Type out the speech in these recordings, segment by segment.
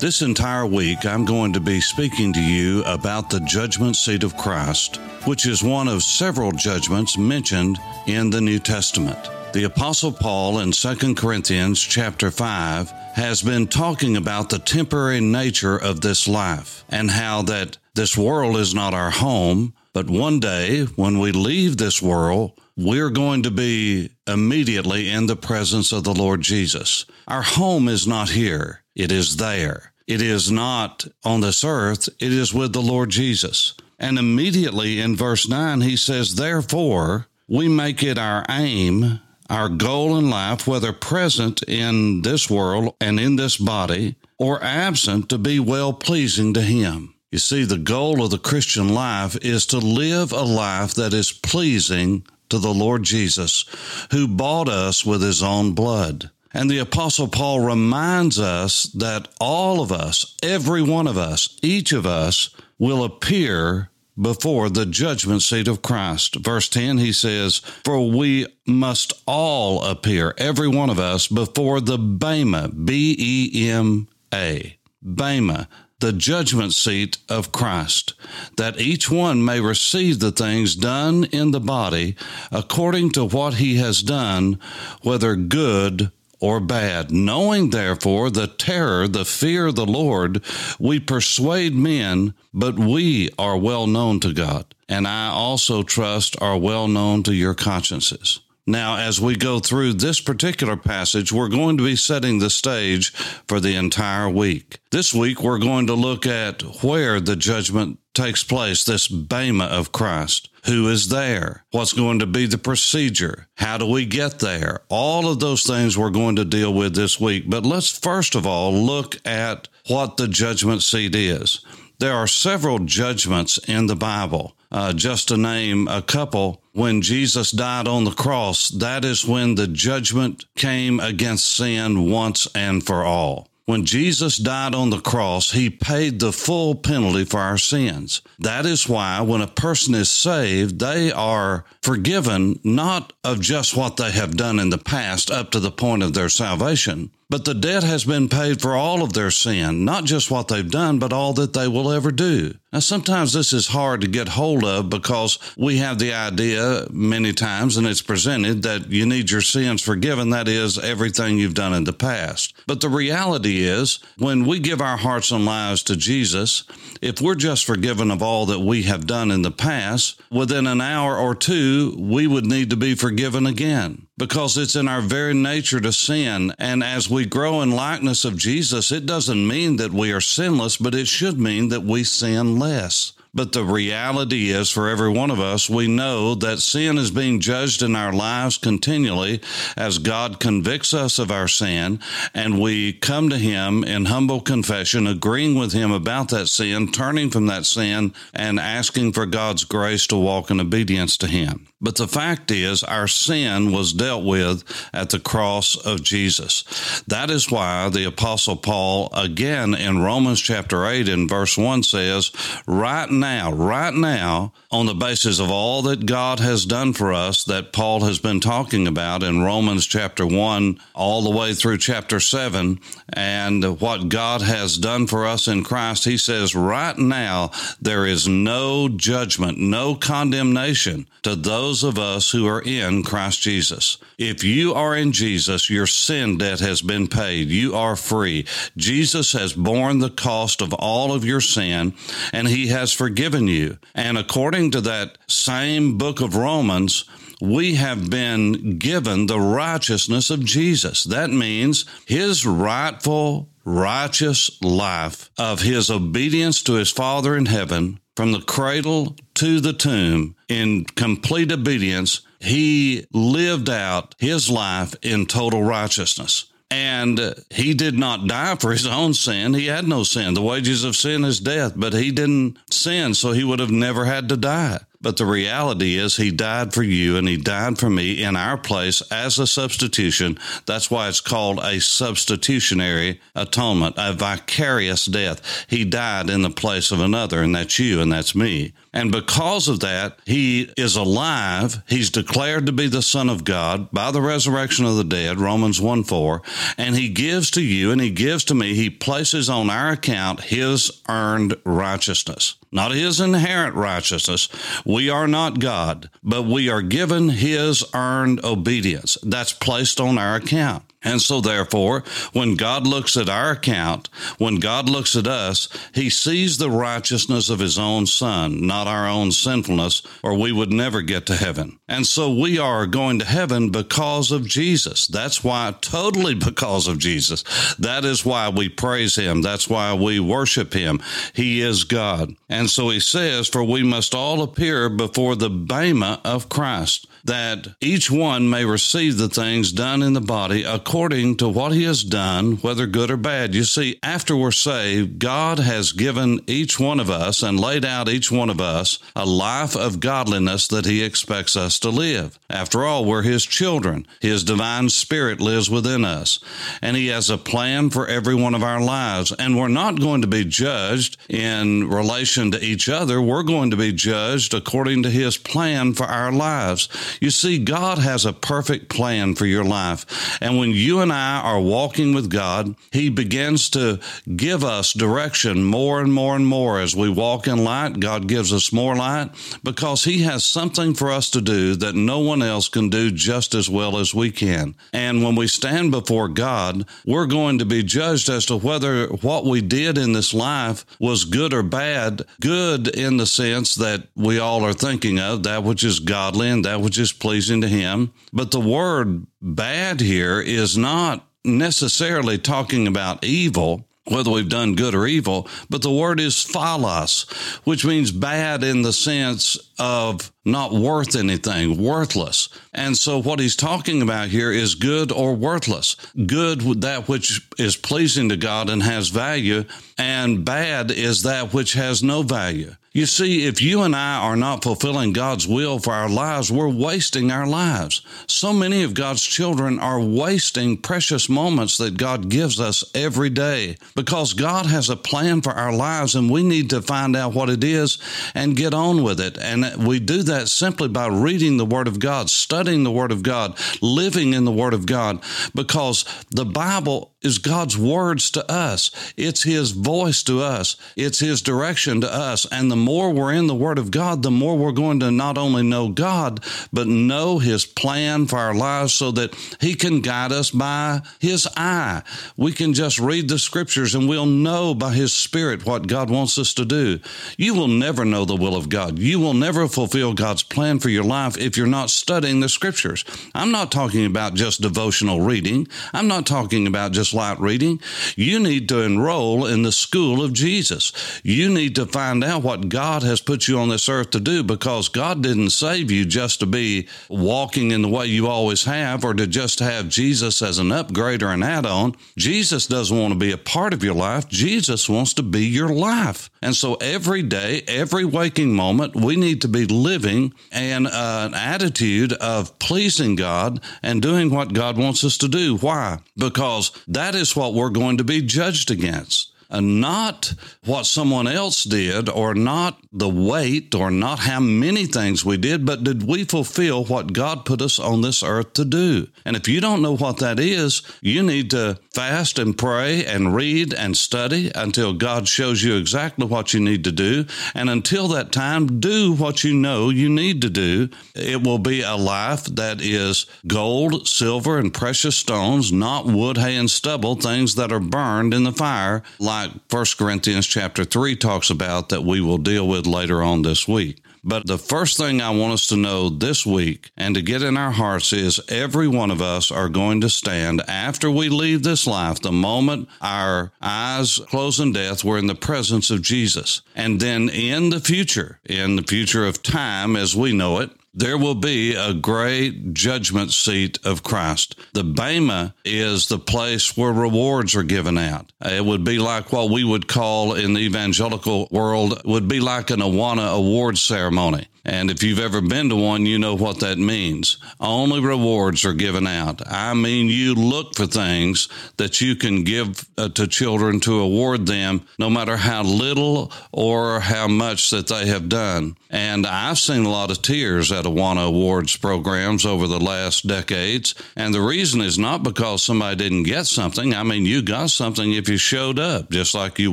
This entire week, I'm going to be speaking to you about the judgment seat of Christ, which is one of several judgments mentioned in the New Testament. The apostle Paul in 2 Corinthians chapter 5 has been talking about the temporary nature of this life and how that this world is not our home, but one day when we leave this world, we're going to be immediately in the presence of the Lord Jesus. Our home is not here. It is there. It is not on this earth. It is with the Lord Jesus. And immediately in verse 9, he says, Therefore, we make it our aim, our goal in life, whether present in this world and in this body, or absent, to be well pleasing to Him. You see, the goal of the Christian life is to live a life that is pleasing to the Lord Jesus, who bought us with His own blood. And the Apostle Paul reminds us that all of us, every one of us, each of us, will appear before the judgment seat of Christ. Verse 10, he says, For we must all appear, every one of us, before the Bema, B E M A, Bema, the judgment seat of Christ, that each one may receive the things done in the body according to what he has done, whether good or bad. Knowing therefore the terror, the fear of the Lord, we persuade men, but we are well known to God. And I also trust are well known to your consciences. Now, as we go through this particular passage, we're going to be setting the stage for the entire week. This week, we're going to look at where the judgment takes place, this Bema of Christ. Who is there? What's going to be the procedure? How do we get there? All of those things we're going to deal with this week. But let's first of all look at what the judgment seat is. There are several judgments in the Bible. Uh, just to name a couple, when Jesus died on the cross, that is when the judgment came against sin once and for all. When Jesus died on the cross, he paid the full penalty for our sins. That is why when a person is saved, they are forgiven not of just what they have done in the past up to the point of their salvation, but the debt has been paid for all of their sin, not just what they've done, but all that they will ever do. Now, sometimes this is hard to get hold of because we have the idea many times, and it's presented that you need your sins forgiven. That is everything you've done in the past. But the reality is, when we give our hearts and lives to Jesus, if we're just forgiven of all that we have done in the past, within an hour or two, we would need to be forgiven again because it's in our very nature to sin. And as we grow in likeness of Jesus, it doesn't mean that we are sinless, but it should mean that we sin less. But the reality is, for every one of us, we know that sin is being judged in our lives continually as God convicts us of our sin, and we come to Him in humble confession, agreeing with Him about that sin, turning from that sin, and asking for God's grace to walk in obedience to Him. But the fact is, our sin was dealt with at the cross of Jesus. That is why the Apostle Paul, again in Romans chapter 8 and verse 1 says, Right now, right now, on the basis of all that God has done for us, that Paul has been talking about in Romans chapter 1 all the way through chapter 7, and what God has done for us in Christ, he says, Right now, there is no judgment, no condemnation to those those of us who are in Christ Jesus. If you are in Jesus, your sin debt has been paid. You are free. Jesus has borne the cost of all of your sin and he has forgiven you. And according to that same book of Romans, we have been given the righteousness of Jesus. That means his rightful, righteous life of his obedience to his Father in heaven from the cradle to the tomb in complete obedience. He lived out his life in total righteousness. And he did not die for his own sin. He had no sin. The wages of sin is death, but he didn't sin, so he would have never had to die. But the reality is, he died for you and he died for me in our place as a substitution. That's why it's called a substitutionary atonement, a vicarious death. He died in the place of another, and that's you and that's me. And because of that, he is alive. He's declared to be the Son of God by the resurrection of the dead, Romans 1 4. And he gives to you and he gives to me, he places on our account his earned righteousness not his inherent righteousness. We are not God, but we are given his earned obedience. That's placed on our account. And so, therefore, when God looks at our account, when God looks at us, he sees the righteousness of his own son, not our own sinfulness, or we would never get to heaven. And so we are going to heaven because of Jesus. That's why, totally because of Jesus. That is why we praise him. That's why we worship him. He is God. And so he says, For we must all appear before the Bema of Christ that each one may receive the things done in the body according to what he has done, whether good or bad. You see, after we're saved, God has given each one of us and laid out each one of us a life of godliness that he expects us to live. After all, we're his children. His divine spirit lives within us, and he has a plan for every one of our lives. And we're not going to be judged in relation to each other. We're going to be judged according to his plan for our lives. You see, God has a perfect plan for your life. And when you and I are walking with God, He begins to give us direction more and more and more as we walk in light. God gives us more light because He has something for us to do that no one else can do just as well as we can. And when we stand before God, we're going to be judged as to whether what we did in this life was good or bad. Good in the sense that we all are thinking of that which is godly and that which is pleasing to him. But the word bad here is not necessarily talking about evil, whether we've done good or evil, but the word is phaulos, which means bad in the sense of not worth anything, worthless. And so what he's talking about here is good or worthless. Good, that which is pleasing to God and has value, and bad is that which has no value. You see, if you and I are not fulfilling God's will for our lives, we're wasting our lives. So many of God's children are wasting precious moments that God gives us every day because God has a plan for our lives and we need to find out what it is and get on with it. And we do that simply by reading the Word of God, studying the Word of God, living in the Word of God, because the Bible is God's words to us. It's His voice to us. It's His direction to us. And the more we're in the Word of God, the more we're going to not only know God, but know His plan for our lives so that He can guide us by His eye. We can just read the Scriptures and we'll know by His Spirit what God wants us to do. You will never know the will of God. You will never fulfill God's plan for your life if you're not studying the Scriptures. I'm not talking about just devotional reading. I'm not talking about just light reading. You need to enroll in the school of Jesus. You need to find out what God has put you on this earth to do because God didn't save you just to be walking in the way you always have or to just have Jesus as an upgrade or an add on. Jesus doesn't want to be a part of your life. Jesus wants to be your life. And so every day, every waking moment, we need to be living in uh, an attitude of pleasing God and doing what God wants us to do. Why? Because that is what we're going to be judged against and not what someone else did or not the weight or not how many things we did, but did we fulfill what God put us on this earth to do? And if you don't know what that is, you need to fast and pray and read and study until God shows you exactly what you need to do. And until that time, do what you know you need to do. It will be a life that is gold, silver, and precious stones, not wood, hay, and stubble, things that are burned in the fire, like 1 Corinthians chapter 3 talks about that we will deal with later on this week. But the first thing I want us to know this week and to get in our hearts is every one of us are going to stand after we leave this life, the moment our eyes close in death, we're in the presence of Jesus. And then in the future, in the future of time as we know it, there will be a great judgment seat of Christ. The Bema is the place where rewards are given out. It would be like what we would call in the evangelical world would be like an Awana award ceremony. And if you've ever been to one, you know what that means. Only rewards are given out. I mean, you look for things that you can give uh, to children to award them, no matter how little or how much that they have done. And I've seen a lot of tears at Awana Awards programs over the last decades. And the reason is not because somebody didn't get something. I mean, you got something if you showed up, just like you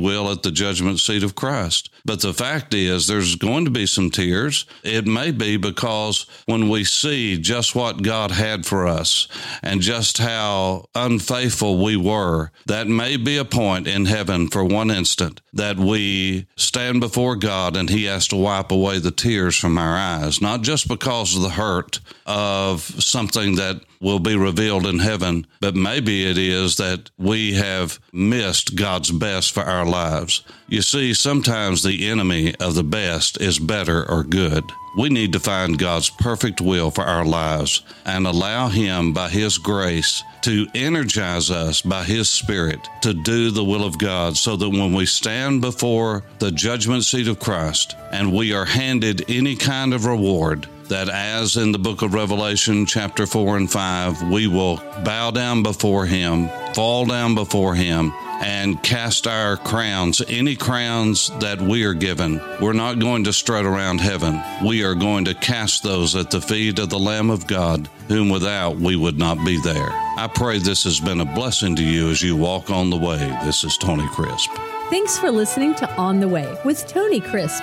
will at the judgment seat of Christ. But the fact is, there's going to be some tears. It may be because when we see just what God had for us and just how unfaithful we were, that may be a point in heaven for one instant that we stand before God and He has to wipe away the tears from our eyes, not just because of the hurt of something that will be revealed in heaven, but maybe it is that we have missed God's best for our lives. You see, sometimes the enemy of the best is better or good. We need to find God's perfect will for our lives and allow Him, by His grace, to energize us by His Spirit to do the will of God so that when we stand before the judgment seat of Christ and we are handed any kind of reward, that as in the book of Revelation, chapter 4 and 5, we will bow down before Him, fall down before Him, and cast our crowns, any crowns that we are given. We're not going to strut around heaven. We are going to cast those at the feet of the Lamb of God, whom without we would not be there. I pray this has been a blessing to you as you walk on the way. This is Tony Crisp. Thanks for listening to On the Way with Tony Crisp.